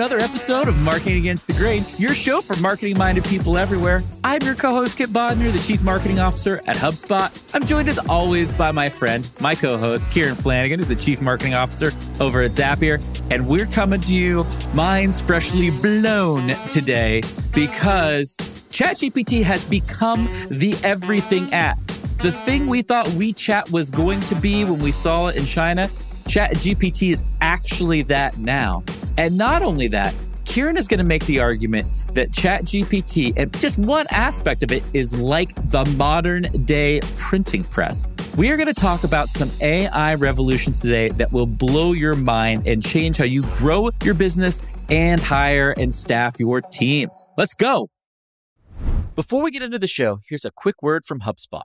another episode of Marketing Against the Grain, your show for marketing minded people everywhere. I'm your co host, Kipp Bodnar, the Chief Marketing Officer at HubSpot. I'm joined as always by my friend, my co host, Kieran Flanagan, who's the Chief Marketing Officer over at Zapier. And we're coming to you, minds freshly blown today, because ChatGPT has become the everything app. The thing we thought WeChat was going to be when we saw it in China, ChatGPT is actually that now. And not only that, Kieran is going to make the argument that ChatGPT, and just one aspect of it, is like the modern day printing press. We are going to talk about some AI revolutions today that will blow your mind and change how you grow your business and hire and staff your teams. Let's go. Before we get into the show, here's a quick word from HubSpot.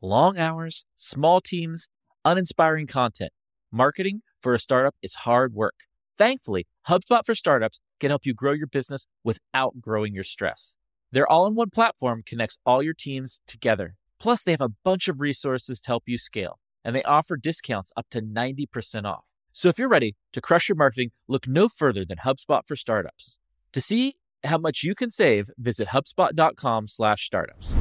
Long hours, small teams, uninspiring content. Marketing for a startup is hard work. Thankfully, HubSpot for Startups can help you grow your business without growing your stress. Their all in one platform connects all your teams together. Plus, they have a bunch of resources to help you scale, and they offer discounts up to 90% off. So if you're ready to crush your marketing, look no further than HubSpot for Startups. To see how much you can save, visit HubSpot.com slash startups.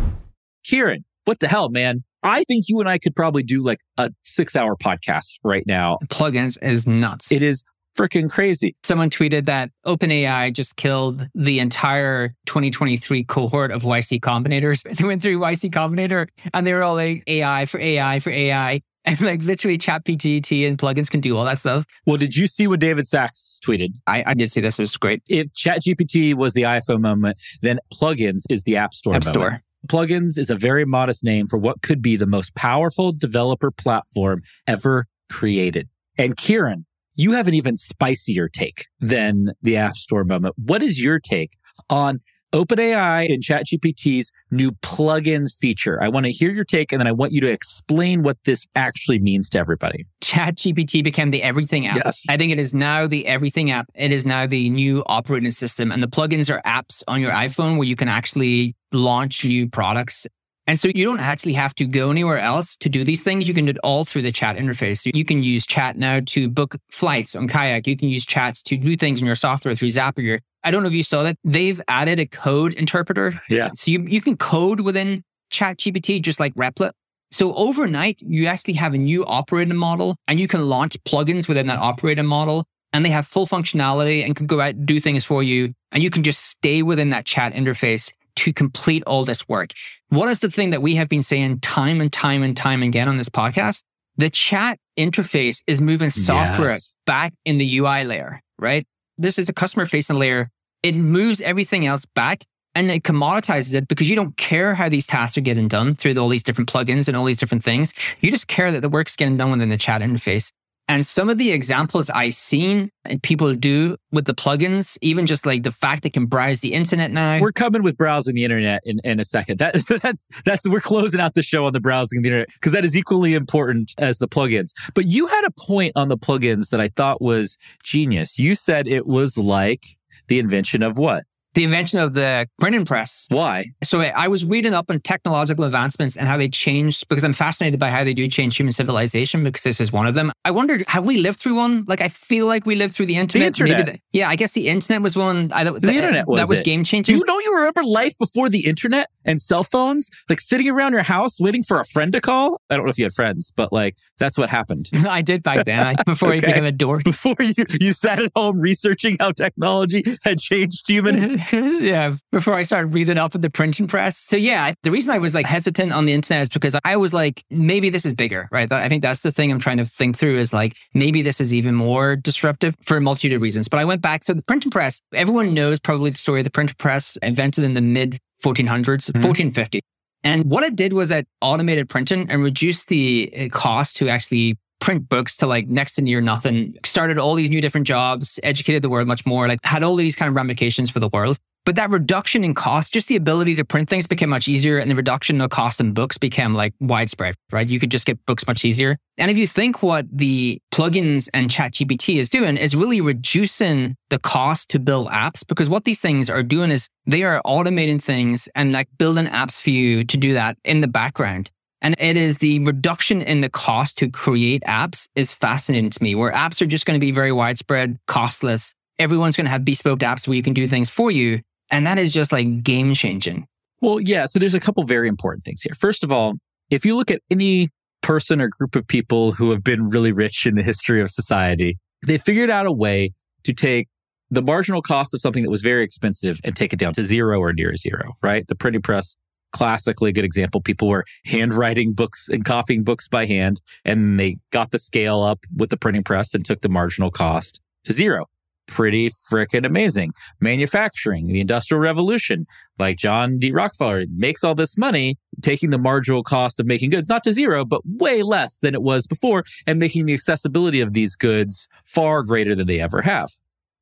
Kieran, what the hell, man? I think you and I could probably do like a six hour podcast right now. Plugins is nuts. It is freaking crazy. Someone tweeted that OpenAI just killed the entire 2023 cohort of YC Combinators. They went through YC Combinator and they were all like AI for AI for AI. And like literally ChatGPT and plugins can do all that stuff. Well, did you see what David Sacks tweeted? I, I did see this. It was great. If ChatGPT was the iPhone moment, then plugins is the App Store. App moment. Store. Plugins is a very modest name for what could be the most powerful developer platform ever created. And Kieran, you have an even spicier take than the App Store moment. What is your take on OpenAI and ChatGPT's new plugins feature? I want to hear your take and then I want you to explain what this actually means to everybody. ChatGPT became the everything app. Yes. I think it is now the everything app. It is now the new operating system. And the plugins are apps on your iPhone where you can actually launch new products. And so you don't actually have to go anywhere else to do these things. You can do it all through the chat interface. So you can use chat now to book flights on Kayak. You can use chats to do things in your software through Zapier. I don't know if you saw that. They've added a code interpreter. Yeah. So you, you can code within ChatGPT just like Replit. So overnight, you actually have a new operating model and you can launch plugins within that operating model and they have full functionality and can go out and do things for you. And you can just stay within that chat interface to complete all this work. What is the thing that we have been saying time and time and time again on this podcast? The chat interface is moving software Yes. back in the UI layer, right? This is a customer facing layer. It moves everything else back and it commoditizes it because you don't care how these tasks are getting done through all these different plugins and all these different things. You just care that the work's getting done within the chat interface. And some of the examples I've seen and people do with the plugins, even just like the fact they can browse the internet now. We're coming with browsing the internet in, in a second. That, that's that's we're closing out the show on the browsing the internet because that is equally important as the plugins. But you had a point on the plugins that I thought was genius. You said it was like the invention of what? The invention of the printing press. Why? So I was reading up on technological advancements and how they changed because I'm fascinated by how they do change human civilization because this is one of them. I wondered, have we lived through one? Like I feel like we lived through the internet. The internet. Maybe the- yeah, I guess the internet was one. I don't, The internet was that was it. game Do changing. you know you remember life before the internet and cell phones? Like sitting around your house waiting for a friend to call? I don't know if you had friends, but like that's what happened. I did back then I, before I Okay. became a dork. Before you, you sat at home researching how technology had changed humans. yeah, before I started reading up at the printing press. So yeah, the reason I was like hesitant on the internet is because I was like, maybe this is bigger, right? I think that's the thing I'm trying to think through is like, maybe this is even more disruptive for a multitude of reasons. But I went back to the printing press. Everyone knows probably the story of the printing press invented in the mid 1400s, 1450. And what it did was it automated printing and reduced the uh, cost to actually print books to like next to near nothing, started all these new different jobs, educated the world much more, like had all these kind of ramifications for the world. But that reduction in cost, just the ability to print things became much easier and the reduction of cost in books became like widespread, right? You could just get books much easier. And if you think what the plugins and ChatGPT is doing is really reducing the cost to build apps because what these things are doing is they are automating things and like building apps for you to do that in the background. And it is the reduction in the cost to create apps is fascinating to me, where apps are just going to be very widespread, costless, everyone's going to have bespoke apps where you can do things for you. And that is just like game changing. Well, yeah. So there's a couple very important things here. First of all, if you look at any person or group of people who have been really rich in the history of society, they figured out a way to take the marginal cost of something that was very expensive and take it down to zero or near zero, right? The printing press, classically a good example. People were handwriting books and copying books by hand, and they got the scale up with the printing press and took the marginal cost to zero. Pretty freaking amazing. Manufacturing, the industrial revolution, like John D. Rockefeller makes all this money, taking the marginal cost of making goods, not to zero, but way less than it was before, and making the accessibility of these goods far greater than they ever have.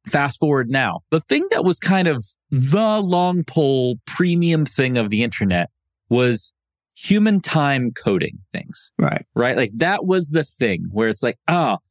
Fast forward now. The thing that was kind of the long pole premium thing of the internet was human time coding things. Right. Right. Like that was the thing where it's like, ah, oh,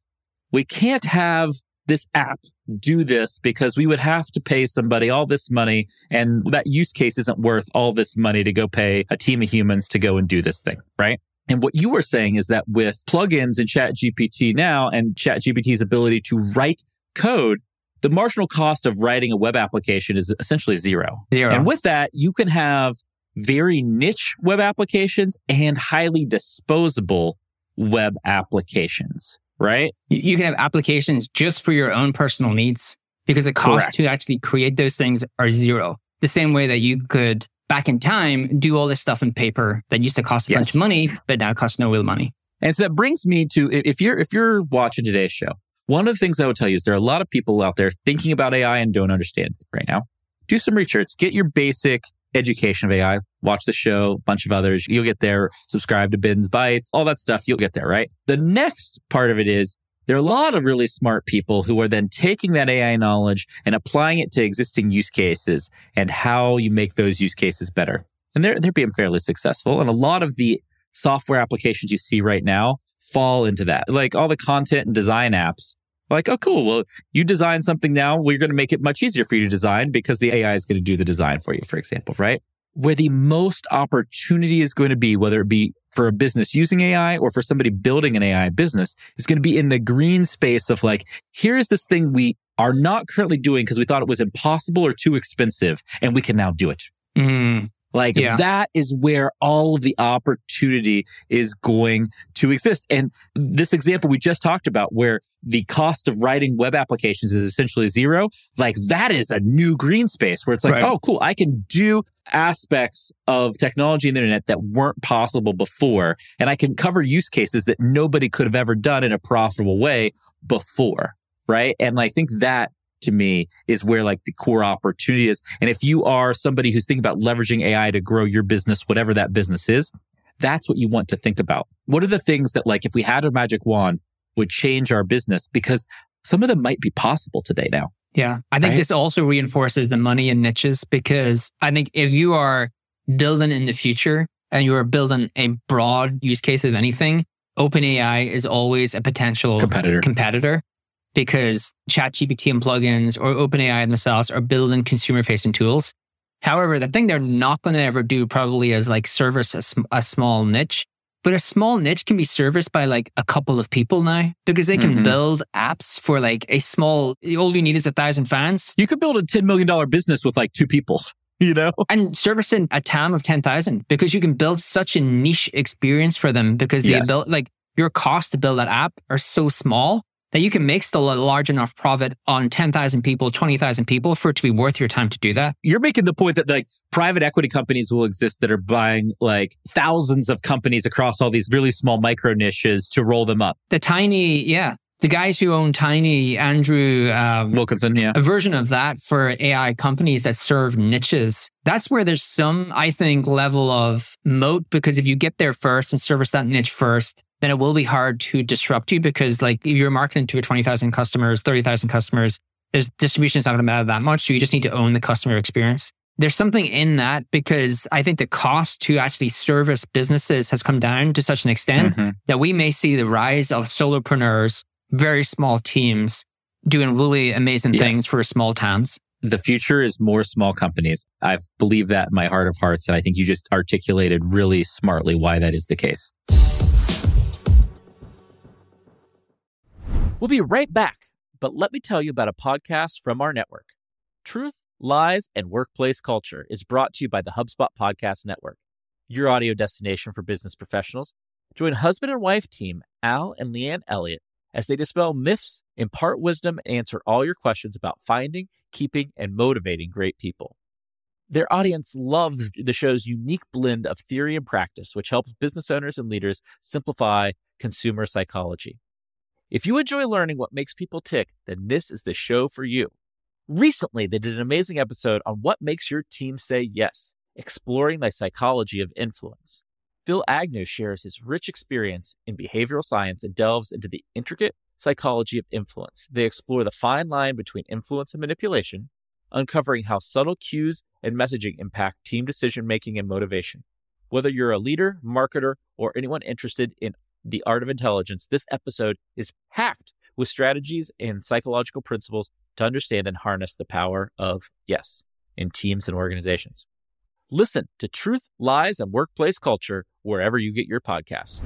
we can't have this app do this because we would have to pay somebody all this money and that use case isn't worth all this money to go pay a team of humans to go and do this thing. Right. And what you were saying is that with plugins in ChatGPT now and ChatGPT's ability to write code, the marginal cost of writing a web application is essentially zero. Zero. And with that, you can have very niche web applications and highly disposable web applications, right? You can have applications just for your own personal needs because the cost Correct. to actually create those things are zero. The same way that you could back in time do all this stuff in paper that used to cost a yes. bunch of money, but now costs no real money. And so that brings me to if you're if you're watching today's show one of the things I would tell you is there are a lot of people out there thinking about AI and don't understand it right now. Do some research, get your basic education of AI, watch the show, a bunch of others. You'll get there, subscribe to Ben's Bites, all that stuff. You'll get there, right? The next part of it is there are a lot of really smart people who are then taking that AI knowledge and applying it to existing use cases and how you make those use cases better. And they're, they're being fairly successful. And a lot of the software applications you see right now fall into that. Like all the content and design apps. Like, oh, cool. Well, you design something now. We're going to make it much easier for you to design because the AI is going to do the design for you, for example, right? Where the most opportunity is going to be, whether it be for a business using AI or for somebody building an AI business, is going to be in the green space of like, here's this thing we are not currently doing because we thought it was impossible or too expensive, and we can now do it. Mm. Like yeah. that is where all of the opportunity is going to exist. And this example we just talked about where the cost of writing web applications is essentially zero, like that is a new green space where it's like, right. oh, cool. I can do aspects of technology and the internet that weren't possible before. And I can cover use cases that nobody could have ever done in a profitable way before. Right. And I think that to me is where like the core opportunity is. And if you are somebody who's thinking about leveraging AI to grow your business, whatever that business is, that's what you want to think about. What are the things that like if we had a magic wand would change our business? Because some of them might be possible today now. Yeah. I think right? this also reinforces the money in niches because I think if you are building in the future and you are building a broad use case of anything, OpenAI is always a potential competitor. competitor because ChatGPT and plugins or OpenAI themselves are building consumer facing tools. However, the thing they're not going to ever do probably is like service a, sm- a, small niche. But a small niche can be serviced by like a couple of people now because they can mm-hmm. build apps for like a small, all you need is a thousand fans. You could build a $10 million business with like two people, you know? And servicing a TAM of 10,000 because you can build such a niche experience for them because they yes. build like your cost to build that app are so small that you can make still a large enough profit on 10,000 people, 20,000 people for it to be worth your time to do that. You're making the point that like private equity companies will exist that are buying like thousands of companies across all these really small micro niches to roll them up. The tiny, yeah. The guys who own Tiny, Andrew um, Wilkinson, yeah. A version of that for AI companies that serve niches. That's where there's some, I think, level of moat because if you get there first and service that niche first, then it will be hard to disrupt you because like if you're marketing to a 20,000 customers, 30,000 customers, there's distribution is not going to matter that much. So you just need to own the customer experience. There's something in that because I think the cost to actually service businesses has come down to such an extent mm-hmm. that we may see the rise of solopreneurs, very small teams doing really amazing yes. things for small towns. The future is more small companies. I believe that in my heart of hearts. And I think you just articulated really smartly why that is the case. We'll be right back but let me tell you about a podcast from our network. Truth, Lies, and Workplace Culture is brought to you by the HubSpot Podcast Network, your audio destination for business professionals. Join husband and wife team Al and Leanne Elliott as they dispel myths, impart wisdom, and answer all your questions about finding, keeping, and motivating great people. Their audience loves the show's unique blend of theory and practice, which helps business owners and leaders simplify consumer psychology. If you enjoy learning what makes people tick, then this is the show for you. Recently, they did an amazing episode on what makes your team say yes, exploring the psychology of influence. Phil Agnew shares his rich experience in behavioral science and delves into the intricate psychology of influence. They explore the fine line between influence and manipulation, uncovering how subtle cues and messaging impact team decision making and motivation. Whether you're a leader, marketer, or anyone interested in the art of intelligence, this episode is packed with strategies and psychological principles to understand and harness the power of yes in teams and organizations. Listen to Truth, Lies, and Workplace Culture wherever you get your podcasts.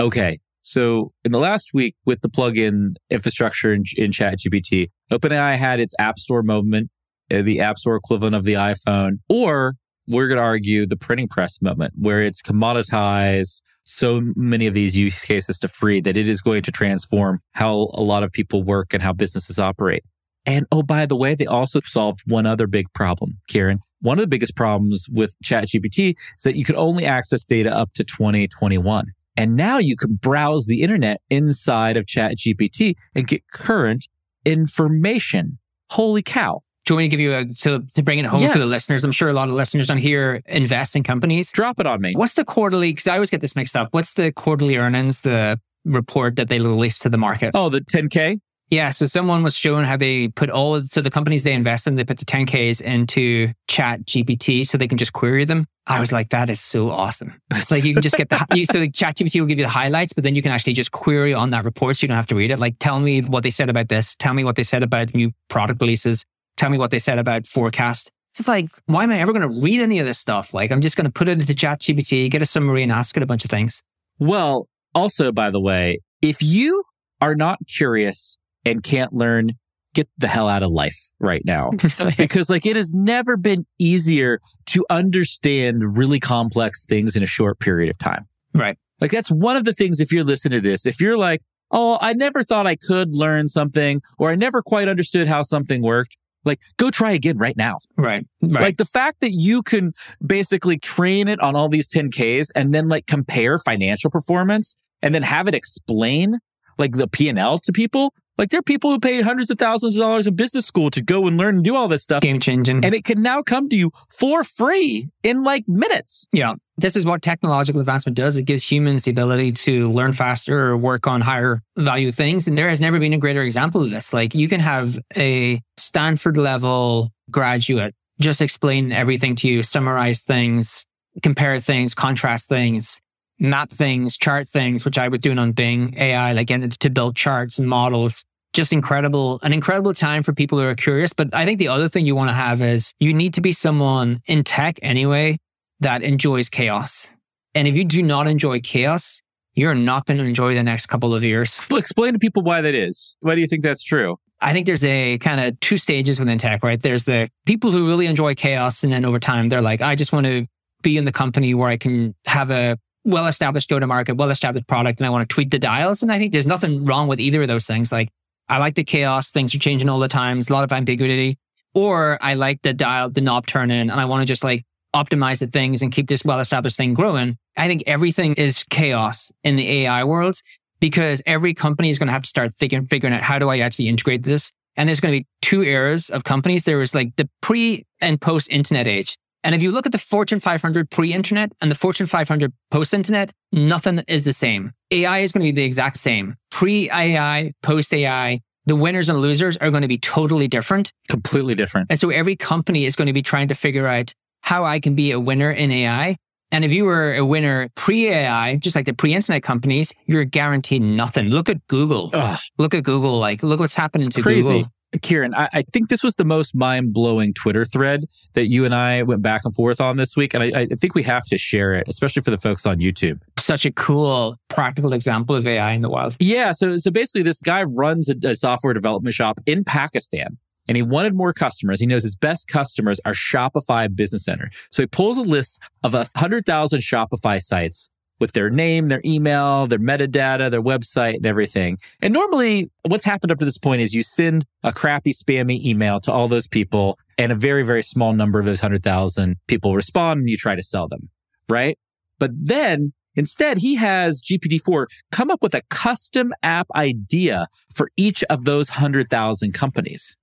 Okay. So in the last week with the plugin infrastructure in, in ChatGPT, OpenAI had its App Store moment, uh, the App Store equivalent of the iPhone, or we're going to argue the printing press moment where it's commoditized so many of these use cases to free that it is going to transform how a lot of people work and how businesses operate. And oh, by the way, they also solved one other big problem, Kieran. One of the biggest problems with ChatGPT is that you could only access data up to 2021. And now you can browse the internet inside of ChatGPT and get current information. Holy cow. Do you want me to give you a, so to bring it home Yes. for the listeners? I'm sure a lot of listeners on here invest in companies. Drop it on me. What's the quarterly, because I always get this mixed up. What's the quarterly earnings, the report that they release to the market? Oh, the 10K? Yeah. So someone was showing how they put all of, so the companies they invest in, they put the 10Ks into ChatGPT so they can just query them. I was like, that is so awesome. It's like you can just get the, you, so ChatGPT will give you the highlights, but then you can actually just query on that report. So you don't have to read it. Like, tell me what they said about this. Tell me what they said about new product releases. Tell me what they said about forecast. It's just like, why am I ever going to read any of this stuff? Like, I'm just going to put it into ChatGPT, get a summary and ask it a bunch of things. Well, also, by the way, if you are not curious and can't learn, get the hell out of life right now. because like it has never been easier to understand really complex things in a short period of time. right. Like that's one of the things if you're listening to this, if you're like, oh, I never thought I could learn something or I never quite understood how something worked, like go try again right now. Right. Right. Like the fact that you can basically train it on all these 10Ks and then like compare financial performance and then have it explain like the P&L to people. Like there are people who pay hundreds of thousands of dollars in business school to go and learn and do all this stuff. Game changing. And it can now come to you for free in like minutes. Yeah. This is what technological advancement does. It gives humans the ability to learn faster or work on higher value things. And there has never been a greater example of this. Like you can have a Stanford level graduate just explain everything to you, summarize things, compare things, contrast things, map things, chart things, which I was doing on Bing AI, like to build charts and models. Just incredible, an incredible time for people who are curious. But I think the other thing you want to have is you need to be someone in tech anyway that enjoys chaos. And if you do not enjoy chaos, you're not going to enjoy the next couple of years. Explain to people why that is. Why do you think that's true? I think there's a kind of two stages within tech, right? There's the people who really enjoy chaos. And then over time, they're like, I just want to be in the company where I can have a well established go to market, well established product, and I want to tweak the dials. And I think there's nothing wrong with either of those things. Like, I like the chaos, things are changing all the time, there's a lot of ambiguity. Or I like the dial, the knob turn in, and I want to just like optimize the things and keep this well established thing growing. I think everything is chaos in the AI world because every company is going to have to start thinking, figuring out how do I actually integrate this? And there's going to be two eras of companies. There was like the pre and post internet age. And if you look at the Fortune 500 pre internet and the Fortune 500 post internet, nothing is the same. AI is going to be the exact same. Pre AI, post AI, the winners and losers are going to be totally different. Completely different. And so every company is going to be trying to figure out how I can be a winner in AI. And if you were a winner pre AI, just like the pre internet companies, you're guaranteed nothing. Look at Google. Ugh, Look at Google. Like, look what's happening it's to crazy. Google. Kieran, I, I, think this was the most mind blowing Twitter thread that you and I went back and forth on this week. And I, I, think we have to share it, especially for the folks on YouTube. Such a cool practical example of AI in the wild. Yeah. So, so basically, this guy runs a, a software development shop in Pakistan and he wanted more customers. He knows his best customers are Shopify business owner. So he pulls a list of a hundred thousand Shopify sites with their name, their email, their metadata, their website and everything. And normally what's happened up to this point is you send a crappy spammy email to all those people and a very, very small number of those 100,000 people respond and you try to sell them, right? But then instead he has GPT-4 come up with a custom app idea for each of those 100,000 companies.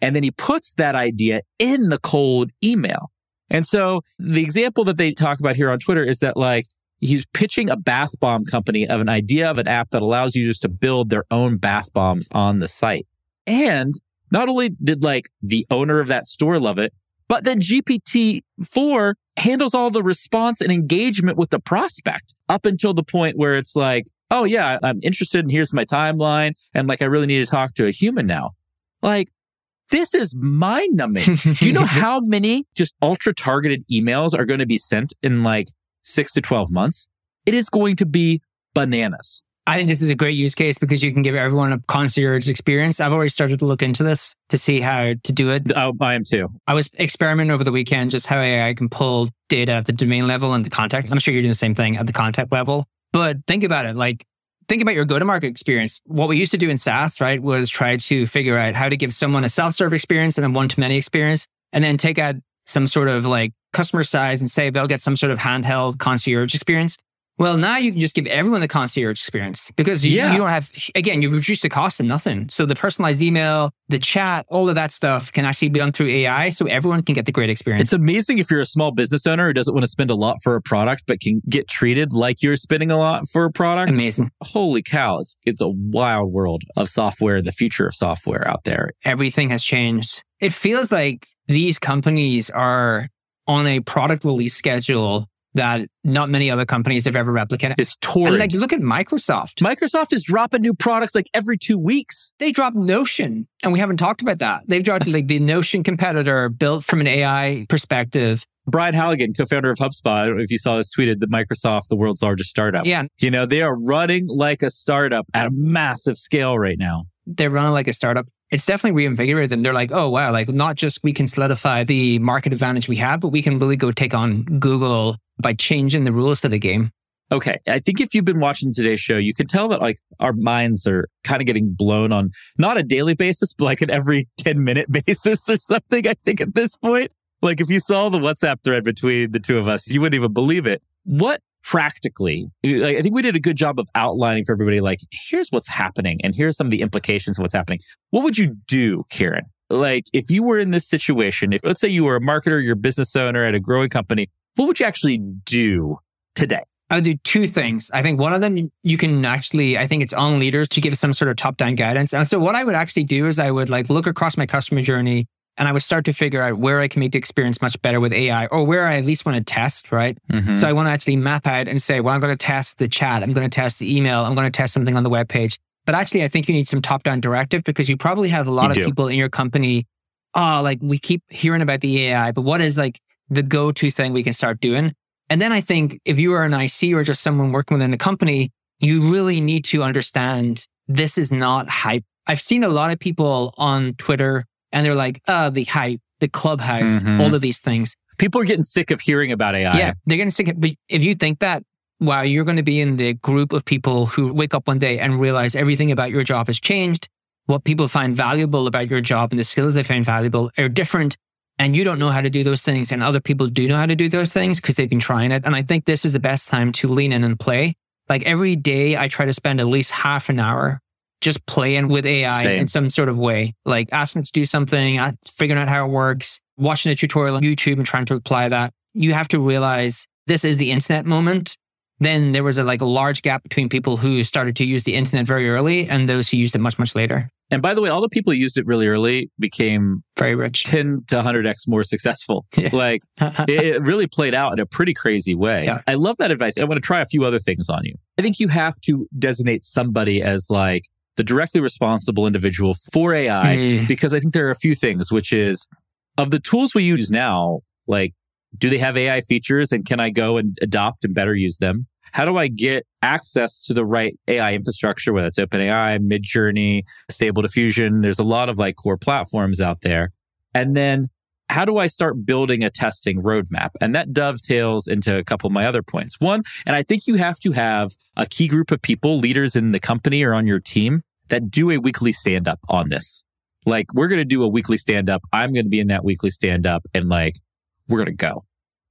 And then he puts that idea in the cold email. And so the example that they talk about here on Twitter is that like he's pitching a bath bomb company of an idea of an app that allows users to build their own bath bombs on the site. And not only did like the owner of that store love it, but then GPT-4 handles all the response and engagement with the prospect up until the point where it's like, oh yeah, I'm interested and here's my timeline. And like, I really need to talk to a human now. Like, this is mind numbing. Do you know how many just ultra targeted emails are going to be sent in like six to 12 months, it is going to be bananas. I think this is a great use case because you can give everyone a concierge experience. I've already started to look into this to see how to do it. Oh, I am too. I was experimenting over the weekend just how AI can pull data at the domain level and the contact. I'm sure you're doing the same thing at the contact level. But think about it like, think about your go to market experience. What we used to do in SaaS, right, was try to figure out how to give someone a self serve experience and then one to many experience, and then take out some sort of like customer size and say they'll get some sort of handheld concierge experience. Well, now you can just give everyone the concierge experience because you, yeah. you don't have, again, you've reduced the cost to nothing. So the personalized email, the chat, all of that stuff can actually be done through AI so everyone can get the great experience. It's amazing if you're a small business owner who doesn't want to spend a lot for a product, but can get treated like you're spending a lot for a product. Amazing. Holy cow. It's, it's a wild world of software, the future of software out there. Everything has changed. It feels like these companies are on a product release schedule that not many other companies have ever replicated. It's torrid. And like, look at Microsoft. Microsoft is dropping new products like every two weeks. They dropped Notion, and we haven't talked about that. They've dropped like the Notion competitor built from an AI perspective. Brian Halligan, co-founder of HubSpot, I don't know if you saw this tweeted that Microsoft, the world's largest startup. Yeah. You know, they are running like a startup at a massive scale right now. They're running like a startup it's definitely reinvigorated them. They're like, oh, wow, like not just we can solidify the market advantage we have, but we can really go take on Google by changing the rules to the game. Okay. I think if you've been watching today's show, you can tell that like our minds are kind of getting blown on not a daily basis, but like an every 10 minute basis or something. I think at this point, like if you saw the WhatsApp thread between the two of us, you wouldn't even believe it. What practically, like, I think we did a good job of outlining for everybody, like, here's what's happening and here's some of the implications of what's happening. What would you do, Kieran? Like, if you were in this situation, if let's say you were a marketer, you're a business owner at a growing company, what would you actually do today? I would do two things. I think one of them you can actually, I think it's on leaders to give some sort of top down guidance. And so what I would actually do is I would like look across my customer journey and I would start to figure out where I can make the experience much better with AI or where I at least want to test, right? Mm-hmm. So I want to actually map out and say, well, I'm going to test the chat. I'm going to test the email. I'm going to test something on the web page. But actually, I think you need some top down directive because you probably have a lot you of do. people in your company. Oh, like we keep hearing about the AI, but what is like the go to thing we can start doing? And then I think if you are an IC or just someone working within the company, you really need to understand this is not hype. I've seen a lot of people on Twitter and they're like, uh, the hype, the clubhouse, mm-hmm. all of these things. People are getting sick of hearing about AI. Yeah, they're getting sick. Of, but if you think that, wow, you're going to be in the group of people who wake up one day and realize everything about your job has changed. What people find valuable about your job and the skills they find valuable are different. And you don't know how to do those things. And other people do know how to do those things because they've been trying it. And I think this is the best time to lean in and play. Like every day, I try to spend at least half an hour just playing with AI Same. in some sort of way, like asking it to do something, uh, figuring out how it works, watching a tutorial on YouTube and trying to apply that. You have to realize this is the internet moment. Then there was a like a large gap between people who started to use the internet very early and those who used it much, much later. And by the way, all the people who used it really early became very rich, 10 to 100x more successful. Yeah. Like it really played out in a pretty crazy way. Yeah. I love that advice. I want to try a few other things on you. I think you have to designate somebody as like the directly responsible individual for AI Mm. because I think there are a few things, which is of the tools we use now, like, do they have AI features and can I go and adopt and better use them? How do I get access to the right AI infrastructure, whether it's OpenAI, Midjourney, Stable Diffusion? There's a lot of like core platforms out there. And then how do I start building a testing roadmap? And that dovetails into a couple of my other points. One, and I think you have to have a key group of people, leaders in the company or on your team that do a weekly stand up on this. Like, we're going to do a weekly stand up. I'm going to be in that weekly stand up and like, we're going to go.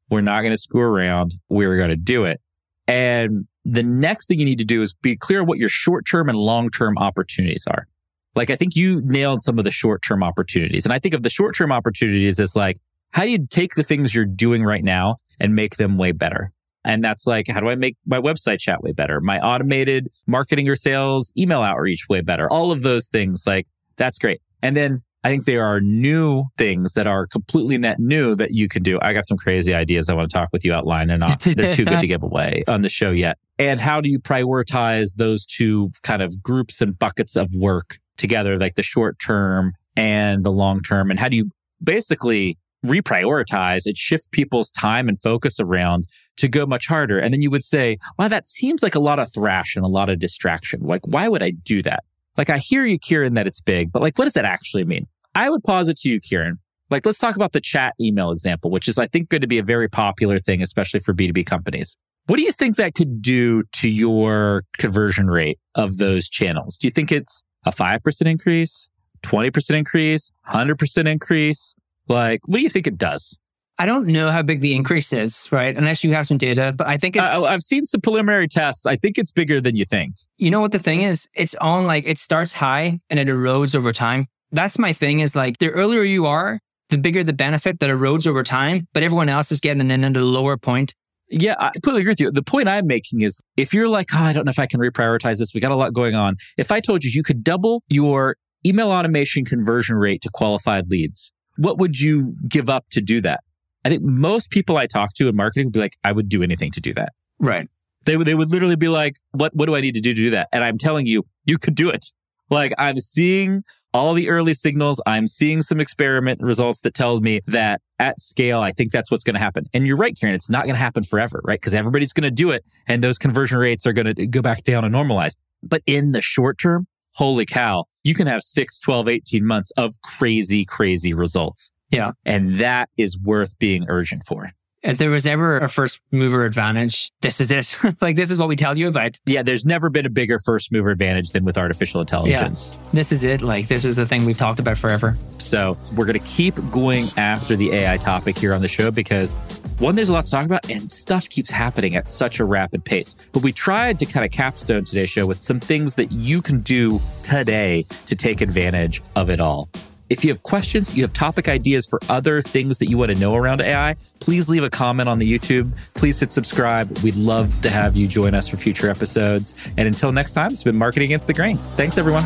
We're not going to screw around. We're going to do it. And the next thing you need to do is be clear what your short term and long term opportunities are. Like, I think you nailed some of the short term opportunities. And I think of the short term opportunities as like, how do you take the things you're doing right now and make them way better? And that's like, how do I make my website chat way better? My automated marketing or sales email outreach way better? All of those things, like, that's great. And then I think there are new things that are completely net new that you can do. I got some crazy ideas I want to talk with you outline. They're uh, not, they're too good to give away on the show yet. And how do you prioritize those two kind of groups and buckets of work together, like the short term and the long term? And how do you basically reprioritize and shift people's time and focus around to go much harder? And then you would say, wow, that seems like a lot of thrash and a lot of distraction. Like, why would I do that? Like, I hear you, Kieran, that it's big, but like, what does that actually mean? I would posit to you, Kieran, like, let's talk about the chat email example, which is, I think, going to be a very popular thing, especially for B2B companies. What do you think that could do to your conversion rate of those channels? Do you think it's a 5% increase, 20% increase, 100% increase? Like, what do you think it does? I don't know how big the increase is, right? Unless you have some data, but I think it's. I, I've seen some preliminary tests. I think it's bigger than you think. you know what the thing is? It's on like it starts high and it erodes over time. That's my thing is like the earlier you are, the bigger the benefit that erodes over time, but everyone else is getting in at a lower point. Yeah, I completely agree with you. The point I'm making is if you're like, oh, I don't know if I can reprioritize this, we got a lot going on. If I told you you could double your email automation conversion rate to qualified leads, what would you give up to do that? I think most people I talk to in marketing would be like, I would do anything to do that. Right. They would, they would literally be like, what, what do I need to do to do that? And I'm telling you, you could do it. Like I'm seeing all the early signals. I'm seeing some experiment results that tell me that at scale, I think that's what's going to happen. And you're right, Kieran. It's not going to happen forever, right? Because everybody's going to do it and those conversion rates are going to go back down and normalize. But in the short term, holy cow, you can have 6, 12, 18 months of crazy, crazy results. Yeah. And that is worth being urgent for. If there was ever a first mover advantage, this is it. like this is what we tell you about. Yeah, there's never been a bigger first mover advantage than with artificial intelligence. This is it. Like this is the thing we've talked about forever. So we're going to keep going after the AI topic here on the show because one, there's a lot to talk about and stuff keeps happening at such a rapid pace. But we tried to kind of capstone today's show with some things that you can do today to take advantage of it all. If you have questions, you have topic ideas for other things that you want to know around AI, please leave a comment on the YouTube. Please hit subscribe. We'd love to have you join us for future episodes. And until next time, it's been Marketing Against the Grain. Thanks, everyone.